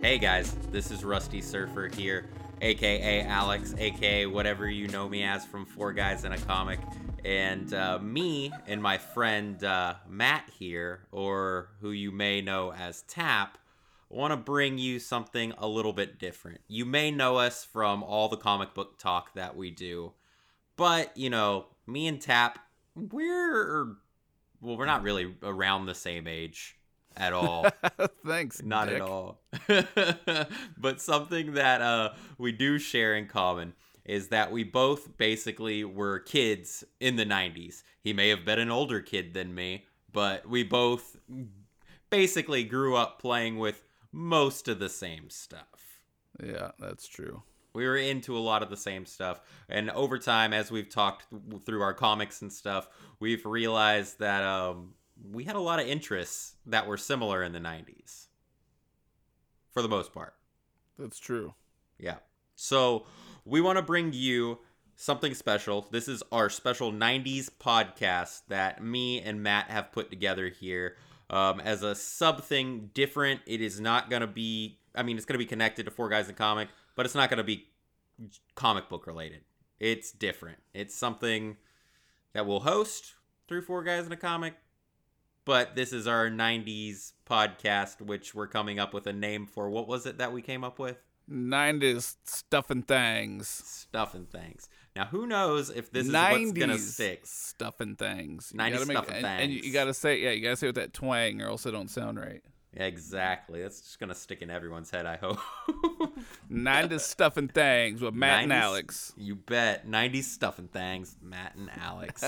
Hey guys, this is Rusty Surfer here, aka Alex, aka whatever you know me as from Four Guys in a Comic. And uh, me and my friend uh, Matt here, or who you may know as Tap, want to bring you something a little bit different. You may know us from all the comic book talk that we do, but you know, me and Tap, we're well, we're not really around the same age at all. Thanks. Not at all. but something that uh, we do share in common is that we both basically were kids in the 90s. He may have been an older kid than me, but we both basically grew up playing with most of the same stuff. Yeah, that's true. We were into a lot of the same stuff. And over time, as we've talked through our comics and stuff, we've realized that um, we had a lot of interests that were similar in the 90s. For the most part. That's true. Yeah. So we want to bring you something special. This is our special 90s podcast that me and Matt have put together here um, as a sub thing different. It is not going to be, I mean, it's going to be connected to Four Guys in Comic, but it's not going to be comic book related. It's different. It's something that we'll host through Four Guys in a Comic, but this is our 90s podcast, which we're coming up with a name for. What was it that we came up with? 90s stuff and things. Stuff and things. Now, who knows if this is what's gonna stick? stuff and things. You 90s gotta stuff and and, and you, gotta say, yeah, you gotta say it with that twang, or else it don't sound right. Exactly. That's just gonna stick in everyone's head. I hope. 90s stuff and things with Matt and Alex. You bet. 90s stuff and things. Matt and Alex.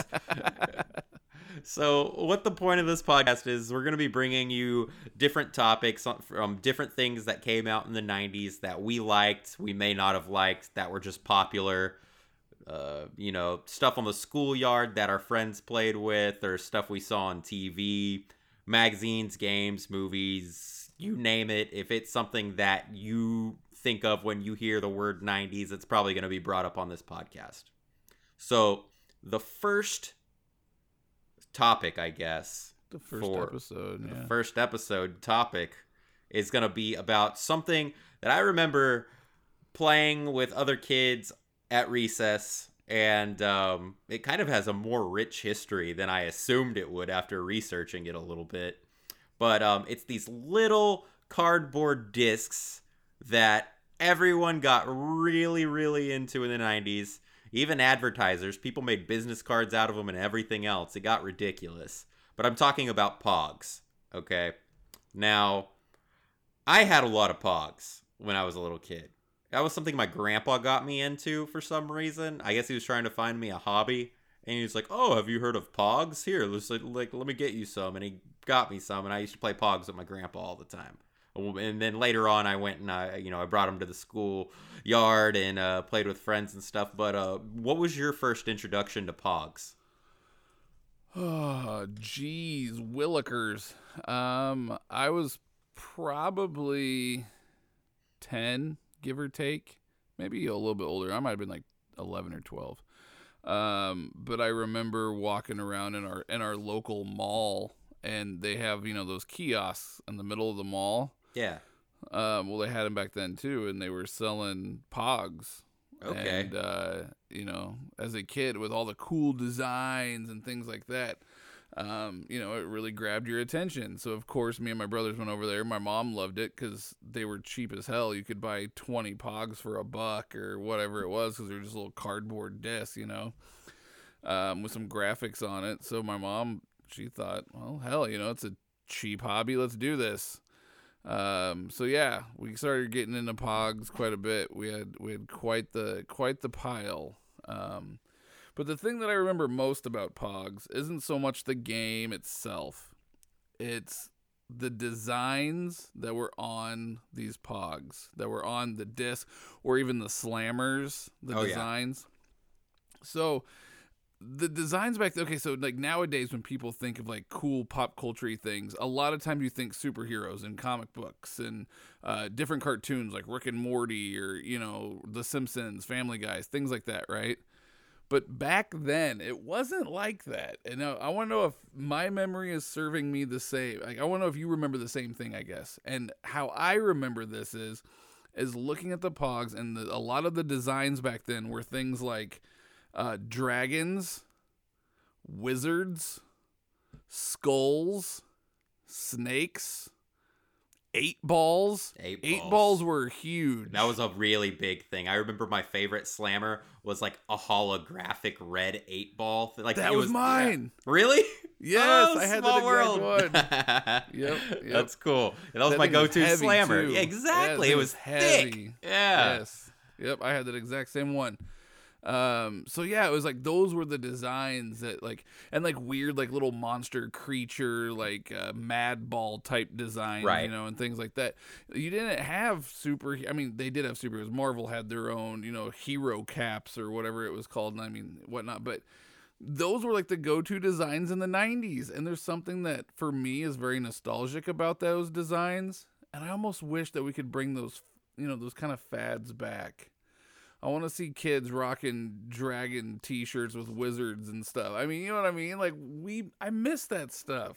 so, what the point of this podcast is, we're going to be bringing you different topics from different things that came out in the 90s that we liked, we may not have liked, that were just popular. Uh, you know, stuff on the schoolyard that our friends played with, or stuff we saw on TV, magazines, games, movies, you name it. If it's something that you think of when you hear the word 90s, it's probably going to be brought up on this podcast. So, the first topic, I guess, The first episode, the yeah. first episode topic is going to be about something that I remember playing with other kids at recess and um, it kind of has a more rich history than I assumed it would after researching it a little bit. But um, it's these little cardboard discs that everyone got really, really into in the 90s. Even advertisers, people made business cards out of them and everything else. It got ridiculous. But I'm talking about Pogs, okay? Now, I had a lot of Pogs when I was a little kid. That was something my grandpa got me into for some reason. I guess he was trying to find me a hobby. And he was like, "Oh, have you heard of Pogs? Here, let's like let me get you some." And he got me some, and I used to play Pogs with my grandpa all the time. And then later on, I went and I, you know, I brought him to the school yard and uh, played with friends and stuff. But uh, what was your first introduction to Pogs? Oh, jeez, Willikers. Um, I was probably ten, give or take, maybe a little bit older. I might have been like eleven or twelve. Um, but I remember walking around in our in our local mall, and they have you know those kiosks in the middle of the mall. Yeah. Um, well, they had them back then too, and they were selling Pogs. Okay. And uh, you know, as a kid with all the cool designs and things like that, um, you know, it really grabbed your attention. So of course, me and my brothers went over there. My mom loved it because they were cheap as hell. You could buy twenty Pogs for a buck or whatever it was because they were just little cardboard discs, you know, um, with some graphics on it. So my mom, she thought, well, hell, you know, it's a cheap hobby. Let's do this. Um, so yeah, we started getting into Pogs quite a bit. We had we had quite the quite the pile. Um, but the thing that I remember most about Pogs isn't so much the game itself. It's the designs that were on these Pogs, that were on the disc, or even the slammers, the Oh, yeah. designs. So the designs back then, okay, so like nowadays when people think of like cool pop culture things, a lot of times you think superheroes and comic books and uh, different cartoons like Rick and Morty or, you know, The Simpsons, Family Guys, things like that, right? But back then, it wasn't like that. And I, I want to know if my memory is serving me the same. Like, I want to know if you remember the same thing, I guess. And how I remember this is, is looking at the Pogs, and the, a lot of the designs back then were things like uh, dragons, wizards, skulls, snakes, eight balls. Eight Eight balls. balls were huge. That was a really big thing. I remember my favorite slammer was like a holographic red eight ball. Like That was yeah. mine. Really? Yes, Oh, I had small that world. one. Yep, yep. That's cool. And that was That my go-to heavy, slammer. too. Yeah, exactly. Yeah, it was was thick. heavy. Yeah. Yes. Yep, I had that exact same one. Um so yeah, it was like those were the designs that like and like weird like little monster creature like uh, Madball type designs, Right. you know, and things like that. You didn't have super I mean, they did have superheroes. Marvel had their own, you know, hero caps or whatever it was called, and I mean, whatnot, but those were like the go-to designs in the 90s and there's something that for me is very nostalgic about those designs and i almost wish that we could bring those you know those kind of fads back i want to see kids rocking dragon t-shirts with wizards and stuff i mean you know what i mean like we i miss that stuff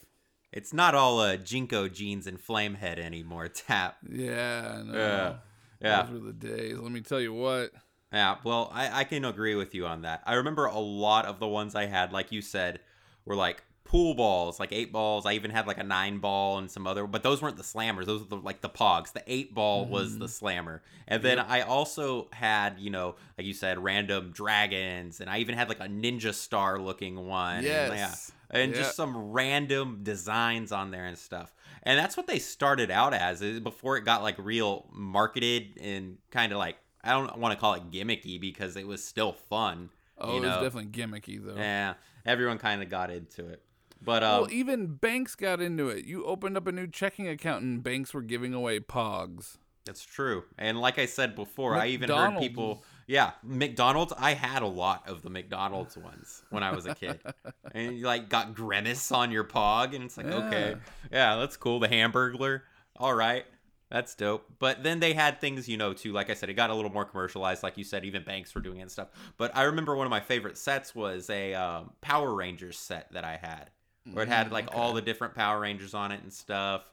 It's not all uh, JNCO jeans and Flamehead anymore. Tap. yeah know. Yeah. Yeah. those were the days let me tell you what Yeah, well, I, I can agree with you on that. I remember a lot of the ones I had, like you said, were like pool balls, like eight balls. I even had like a nine ball and some other, but those weren't the slammers. Those were the, like the pogs. The eight ball was the mm-hmm. slammer. And then I also had, you know, like you said, random dragons, and I even had like a ninja star looking one. and, yeah, Yes. and Yeah. just some random designs on there and stuff. And that's what they started out as before it got like real marketed and kind of like I don't want to call it gimmicky because it was still fun. oh you it was definitely gimmicky though Yeah, everyone kind of got into it. But um, well, even banks got into it. You opened up a new checking account, and banks were giving away Pogs. That's true. And like I said before, I even heard people. Yeah, McDonald's. I had a lot of the McDonald's ones when I was a kid, and you like got grimace on your pog, and it's like, okay, yeah, that's cool. The Hamburglar, all right, that's dope. But then they had things, you know, too. Like I said, it got a little more commercialized. Like you said, even banks were doing it and stuff. But I remember one of my favorite sets was a um, Power Rangers set that I had, where it had like all the different Power Rangers on it and stuff.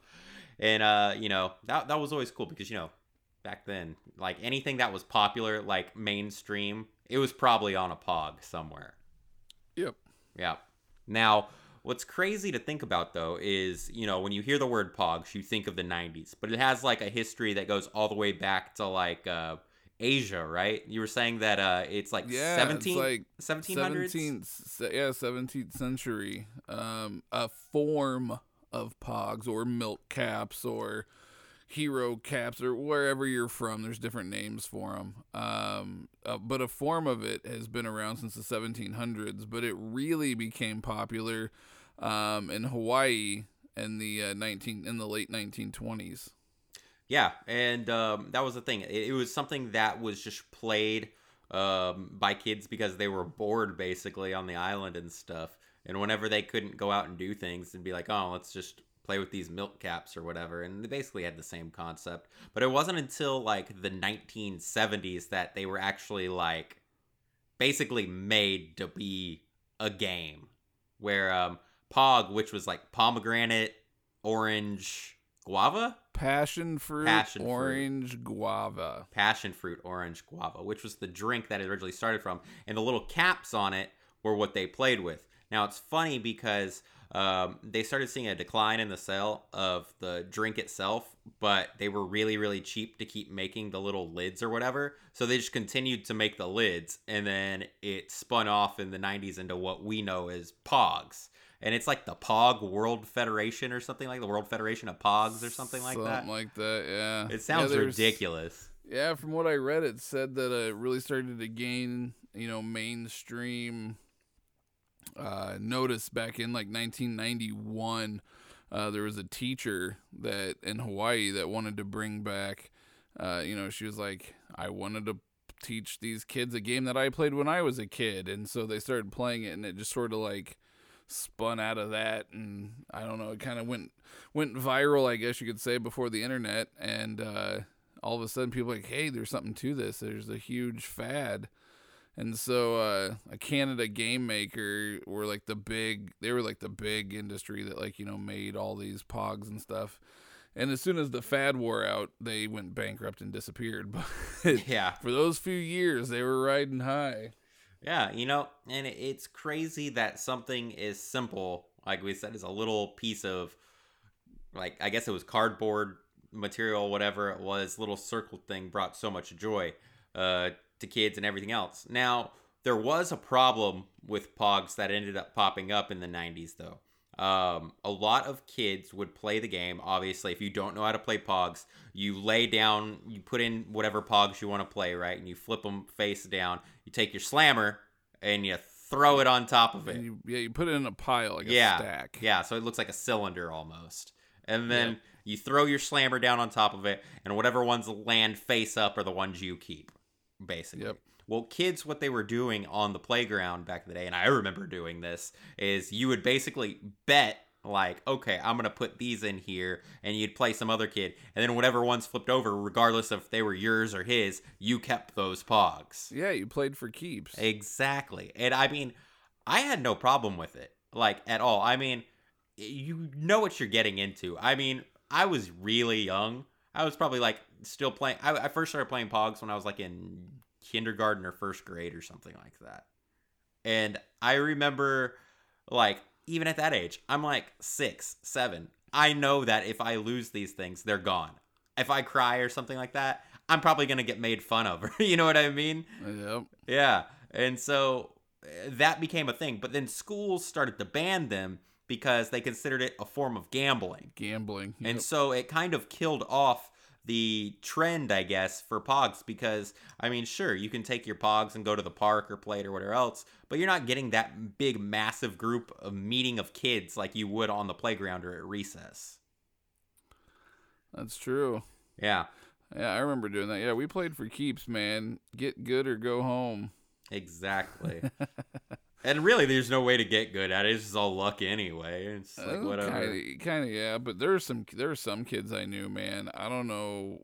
And uh, you know, that that was always cool because you know, back then, like anything that was popular, like mainstream, it was probably on a pog somewhere. Yep. Yep. Now, what's crazy to think about though is, you know, when you hear the word pogs, you think of the 90s, but it has like a history that goes all the way back to like uh Asia, right? You were saying that uh it's like Yeah, 17 it's like 1700s. 17th, yeah, 17th century. Um, a form of Pogs or milk caps or hero caps or wherever you're from. There's different names for them. Um, uh, but a form of it has been around since the 1700s, but it really became popular um, in Hawaii in the uh, 19 in the late 1920s. Yeah, and um, that was the thing. It, it was something that was just played um, by kids because they were bored basically on the island and stuff. And whenever they couldn't go out and do things and be like, oh, let's just play with these milk caps or whatever. And they basically had the same concept. But it wasn't until like the 1970s that they were actually like basically made to be a game where um, Pog, which was like pomegranate, orange, guava Passion fruit, Passion fruit. orange, guava. passion fruit orange guava, which was the drink that it originally started from, and the little caps on it were what they played with. Now it's funny because um, they started seeing a decline in the sale of the drink itself, but they were really really cheap to keep making the little lids or whatever. So they just continued to make the lids, and then it spun off in the '90s into what we know as Pogs. And it's like the Pog World Federation or something like the World Federation of Pogs or something like that. Something like that, yeah. It sounds Yeah, ridiculous. Yeah, from what I read, it said that uh, it really started to gain, you know, mainstream uh, notice back in like 1991. Uh, there was a teacher that in Hawaii that wanted to bring back, uh, you know, she was like, I wanted to teach these kids a game that I played when I was a kid, and so they started playing it, and it just sort of like spun out of that, and I don't know, it kind of went went viral, I guess you could say, before the internet, and uh, all of a sudden people like, hey, there's something to this. There's a huge fad. And so uh, a Canada game maker were like the big they were like the big industry that like, you know, made all these pogs and stuff. And as soon as the fad wore out, they went bankrupt and disappeared. But Yeah. for those few years, they were riding high. Yeah, you know, and it's crazy that something as simple, like we said, is a little piece of, like, I guess it was cardboard material, whatever it was, little circle thing brought so much joy uh, to kids and everything else. Now, there was a problem with Pogs that ended up popping up in the 90s, though. Um, a lot of kids would play the game. Obviously, if you don't know how to play Pogs, you lay down, you put in whatever Pogs you want to play, right? And you flip them face down. You take your slammer and you throw it on top of it. You, yeah, you put it in a pile, like a yeah, stack. yeah. So it looks like a cylinder almost. And then Yep. you throw your slammer down on top of it, and whatever ones land face up are the ones you keep, basically. Yep. Well, kids, what they were doing on the playground back in the day, and I remember doing this, is you would basically bet, like, okay, I'm going to put these in here, and you'd play some other kid. And then whatever ones flipped over, regardless if they were yours or his, you kept those pogs. Yeah, you played for keeps. Exactly. And I mean, I had no problem with it, like, at all. I mean, you know what you're getting into. I mean, I was really young. I was probably like still playing. I, I first started playing Pogs when I was like in kindergarten or first grade or something like that. And I remember, like, even at that age, I'm like six, seven. I know that if I lose these things, they're gone. If I cry or something like that, I'm probably going to get made fun of. you know what I mean? Yep. Yeah. And so uh, that became a thing. But then schools started to ban them because they considered it a form of gambling. Gambling. And so it kind of killed off the trend, I guess, for Pogs because, I mean, sure, you can take your Pogs and go to the park or play it or whatever else, but you're not getting that big, massive group of meeting of kids like you would on the playground or at recess. That's true. Yeah, Yeah, I remember doing that. Yeah, we played for keeps, man. Get good or go home. exactly. and really, there's no way to get good at it. It's just all luck anyway. It's like, whatever. Kind of, yeah. But there are some, there are some kids I knew, man. I don't know.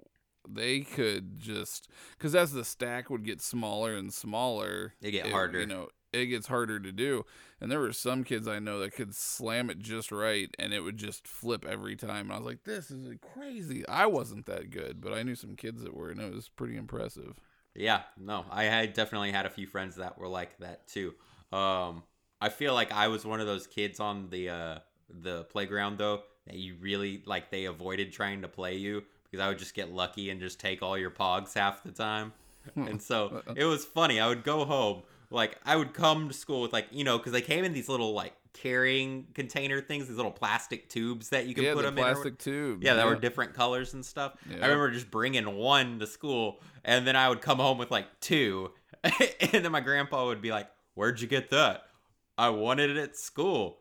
They could just, because as the stack would get smaller and smaller, They get it- harder. You know, it gets harder to do. And there were some kids I know that could slam it just right, and it would just flip every time. And I was like, this is crazy. I wasn't that good, but I knew some kids that were, and it was pretty impressive. Yeah, no, I had definitely had a few friends that were like that too. Um, I feel like I was one of those kids on the uh, the playground though that you really like they avoided trying to play you because I would just get lucky and just take all your pogs half the time. and so it was funny. I would go home like I would come to school with like you know because they came in these little like carrying container things, these little plastic tubes that you can yeah, put the them in. plastic tube. yeah, that were different colors and stuff. Yeah. I remember just bringing one to school, and then I would come home with like two, and then my grandpa would be like, "Where'd you get that? I wanted it at school."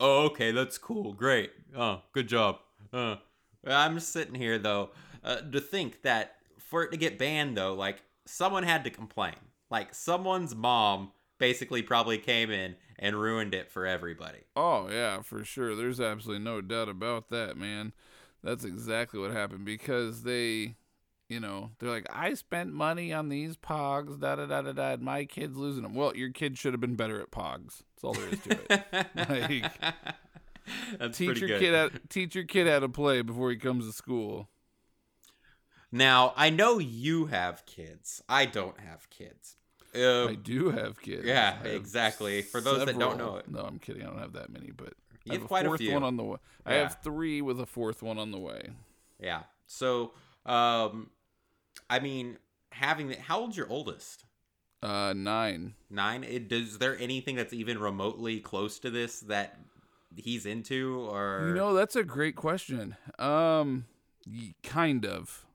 Oh, okay, that's cool, great. Oh, good job. Uh, I'm just sitting here though uh, to think that for it to get banned though, like someone had to complain. Like someone's mom basically probably came in and ruined it for everybody. Oh yeah, for sure. There's absolutely no doubt about that, man. That's exactly what happened because they, you know, they're like, I spent money on these pogs, da da da da da. And my kid's losing them. Well, your kid should have been better at pogs. That's all there is to it. Like, That's teach your good. kid how, teach your kid how to play before he comes to school. Now, I know you have kids. I don't have kids. Uh, I do have kids. yeah, I have exactly. For those that don't several. know it. no, I'm kidding. I don't have that many, but You I have have quite a a fourth few. one on the way. I Yeah. have three with a fourth one on the way. yeah. So, um, I mean, having the, how old's your oldest? Uh, nine. Nine. It, is there anything that's even remotely close to this that he's into, or You know, that's a great question. Um, kind of.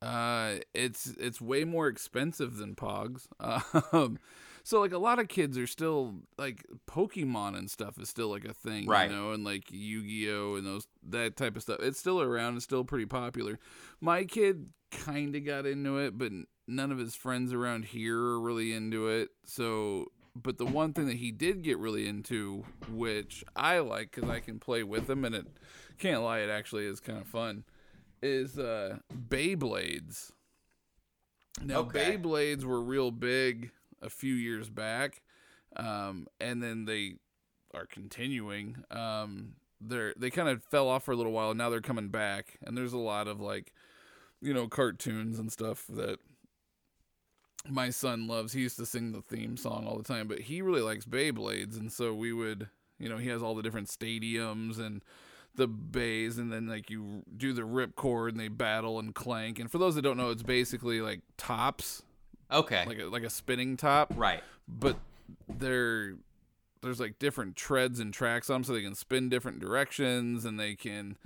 Uh, it's it's way more expensive than Pogs. Um, so like a lot of kids are still like Pokemon and stuff is still like a thing, Right. You know, and like Yu Gi Oh and those that type of stuff. It's still around. It's still pretty popular. My kid kind of got into it, but none of his friends around here are really into it. So, but the one thing that he did get really into, which I like because I can play with him, and it can't lie, it actually is kind of fun, is uh, Beyblades. Now, Okay. Beyblades were real big a few years back, um, and then they are continuing. Um, they're they kind of fell off for a little while, and now they're coming back. And there's a lot of like, you know, cartoons and stuff that my son loves. He used to sing the theme song all the time, but he really likes Beyblades, and so we would, you know, he has all the different stadiums and the bays, and then like you do the ripcord, and they battle and clank. And for those that don't know, it's basically like tops, Okay. like a, like a spinning top, right. but they're there's like different treads and tracks on them so they can spin different directions and they can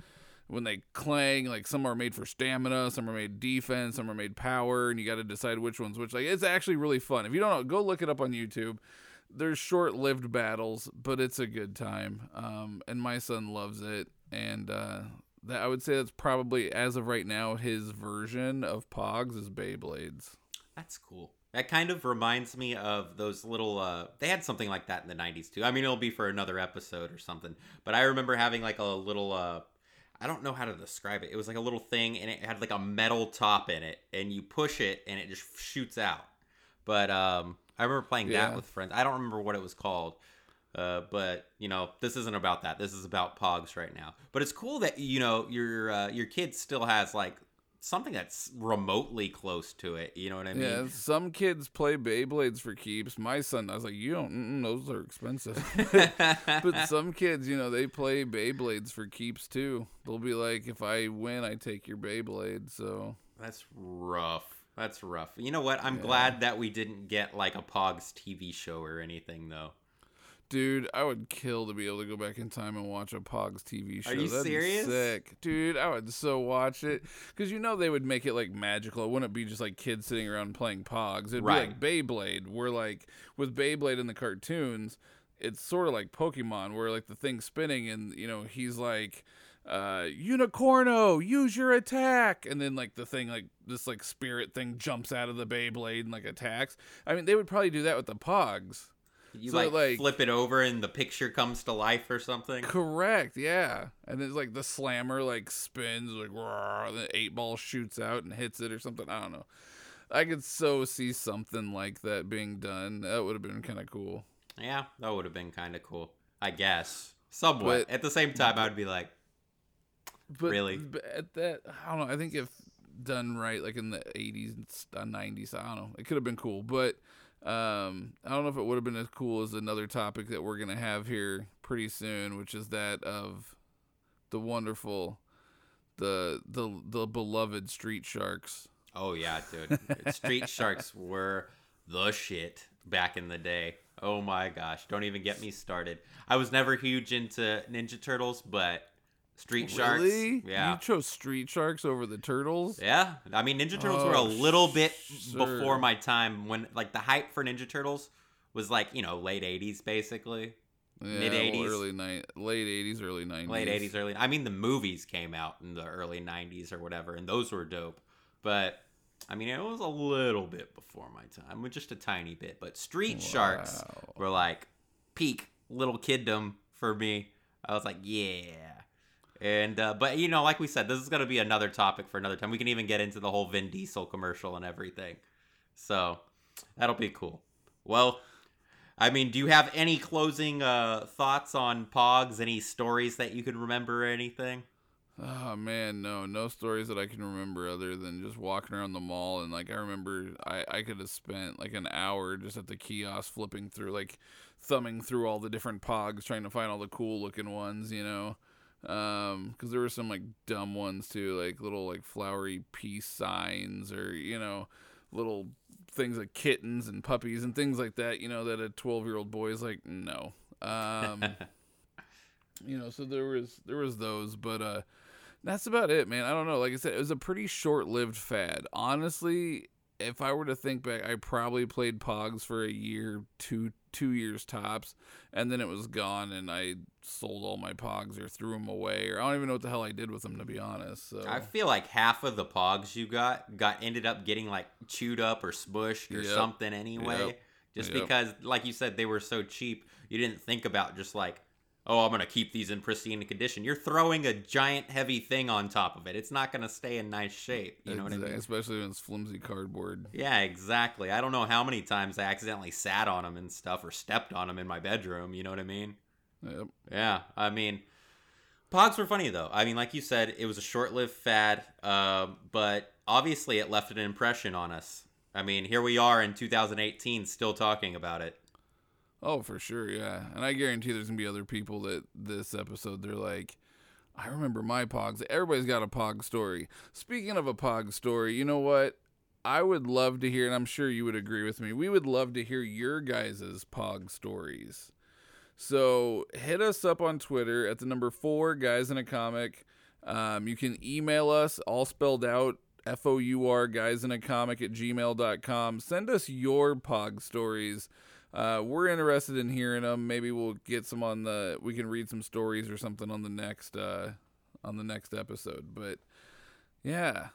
when they clang like some are made for stamina some are made defense some are made power and you got to decide which one's which. Like it's actually really fun. If you don't know go look it up on youtube. There's short-lived battles but it's a good time. Um, and my son loves it and uh, that i would say that's probably as of right now his version of pogs is beyblades That's cool. That kind of reminds me of those little uh they had something like that in the 90s too. I mean, it'll be for another episode or something. But I remember having like a little uh I don't know how to describe it. It was like a little thing and it had like a metal top in it and you push it and it just shoots out. But um I remember playing Yeah. that with friends. I don't remember what it was called. Uh, but you know, this isn't about that. This is about Pogs right now. But it's cool that you know your uh, your kid still has like something that's remotely close to it. You know what I mean? Yeah, some kids play Beyblades for keeps. My son, I was like, you don't, those are expensive. but some kids, you know, they play Beyblades for keeps too. They'll be like, if I win, I take your Beyblade. So That's rough. That's rough. You know what? I'm glad that we didn't get like a Pogs TV show or anything though. Dude, I would kill to be able to go back in time and watch a Pogs TV show. Are you That'd serious? sick, dude. I would so watch it because you know they would make it like magical. It wouldn't be just like kids sitting around playing Pogs. It'd Right. be like Beyblade, where like with Beyblade in the cartoons, it's sort of like Pokemon, where like the thing's spinning and you know he's like uh unicorno use your attack and then like the thing like this like spirit thing jumps out of the beyblade and like attacks i mean they would probably do that with the pogs You So, like, like- flip it over and the picture comes to life or something. Correct, yeah. And it's like the slammer like spins like "Roar," the eight ball shoots out and hits it or something. I don't know. I could so see something like that being done. That would have been kind of cool. Yeah, that would have been kind of cool. I guess. Somewhat. But- At the same time, I would be like, But, Really? but at that, I don't know. I think if done right, like in the '80s and '90s, uh, I don't know. It could have been cool, but um, I don't know if it would have been as cool as another topic that we're gonna have here pretty soon, which is that of the wonderful, the the the beloved Street Sharks. oh yeah, dude. Street Sharks were the shit back in the day. Oh my gosh. Don't even get me started. I was never huge into Ninja Turtles, but Street Sharks. Really? Yeah. You chose Street Sharks over the Turtles? Yeah, I mean Ninja Turtles were a Oh, little bit sure. before my time when like the hype for Ninja Turtles was like you know late '80s basically, Yeah, Mid-eighties. well, early ni- late '80s, early '90s. late '80s, early. I mean the movies came out in the early '90s or whatever, and those were dope. But I mean it was a little bit before my time, just a tiny bit. But Street Sharks were like peak little kiddom for me. I was like, yeah. And uh, but you know, like we said, this is gonna be another topic for another time. We can even get into the whole Vin Diesel commercial and everything. So that'll be cool. Well, I mean, do you have any closing uh, thoughts on Pogs? Any stories that you can remember or anything? Oh man, no, no stories that I can remember other than just walking around the mall and like I remember I I could have spent like an hour just at the kiosk flipping through like thumbing through all the different pogs trying to find all the cool looking ones, you know. Um cuz there were some like dumb ones too, like little like flowery peace signs or you know, little things like kittens and puppies and things like that, you know, that a 12-year-old boy is like, "No." Um you know so there was there was those but uh that's about it man. I don't know. Like i said it was a pretty short-lived fad. Honestly if i were to think back i probably played pogs for a year two two years tops, and then it was gone, and I sold all my Pogs or threw them away, or I don't even know what the hell I did with them to be honest. So I feel like half of the Pogs you got got ended up getting like chewed up or smushed or Yep. something anyway. Yep. Just Yep. because, like you said, they were so cheap, you didn't think about just like, oh, I'm gonna keep these in pristine condition. You're throwing a giant heavy thing on top of it. It's not gonna stay in nice shape. You know what I mean? Especially when it's flimsy cardboard. Yeah, exactly. I don't know how many times I accidentally sat on them and stuff or stepped on them in my bedroom. You know what I mean? Yep. Yeah, I mean, Pogs were funny though. I mean, like you said, it was a short-lived fad, uh, but obviously it left an impression on us. I mean, here we are in 2018, still talking about it. Oh, for sure, yeah. And I guarantee there's gonna be other people that this episode they're like, I remember my Pogs. Everybody's got a Pog story. Speaking of a Pog story, you know what? I would love to hear, and I'm sure you would agree with me. We would love to hear your guys' Pog stories. So hit us up on Twitter at the number four guys in a comic. Um, you can email us all spelled out F O U R guys in a comic at gmail.com. Send us your Pog stories. Uh, we're interested in hearing them. Maybe we'll get some on the. We can read some stories or something on the next uh, on the next episode. But yeah,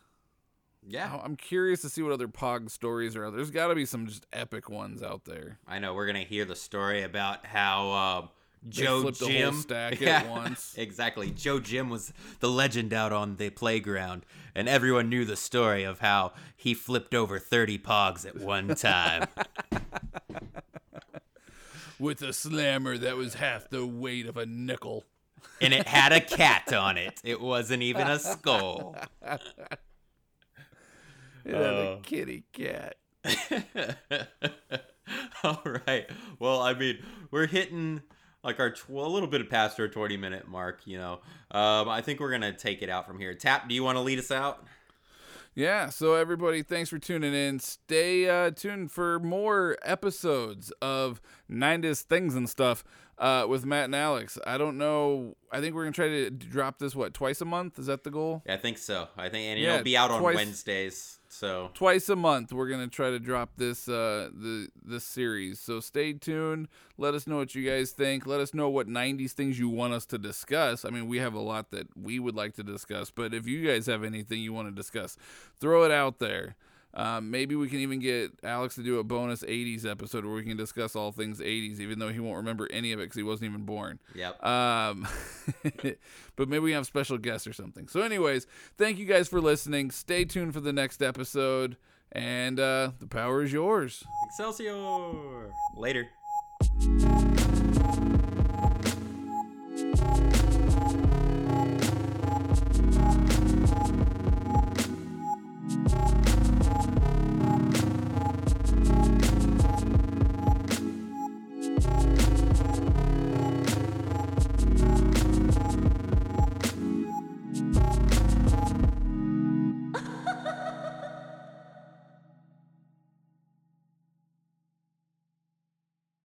Yeah, I'm curious to see what other Pog stories are. out There's got to be some just epic ones out there. I know. We're gonna hear the story about how They Joe Jim stack Yeah, at once. exactly. Joe Jim was the legend out on the playground, and everyone knew the story of how he flipped over 30 Pogs at one time. With a slammer that was half the weight of a nickel. and it had a cat on it. It wasn't even a skull. It had a Oh. kitty cat. All right. Well, I mean, we're hitting like our tw- a little bit past our 20 minute mark, you know. Um, I think we're going to take it out from here. Tap, do you want to lead us out? Yeah, so everybody, thanks for tuning in. Stay uh, tuned for more episodes of 90s Things and Stuff uh, with Matt and Alex. I don't know. I think we're going to try to drop this, what, twice a month? Is that the goal? Yeah, I think so. I think, and Yeah, it'll be out on twice- Wednesdays. So, Twice a month, we're gonna try to drop this uh, the this series. So stay tuned. Let us know what you guys think. Let us know what '90s things you want us to discuss. I mean, we have a lot that we would like to discuss, but if you guys have anything you want to discuss, throw it out there. Um, maybe we can even get Alex to do a bonus 80s episode where we can discuss all things 80s, even though he won't remember any of it because he wasn't even born. yep. Um, but maybe we have special guests or something. So, anyways, thank you guys for listening. Stay tuned for the next episode, and uh, the power is yours. Excelsior! Later.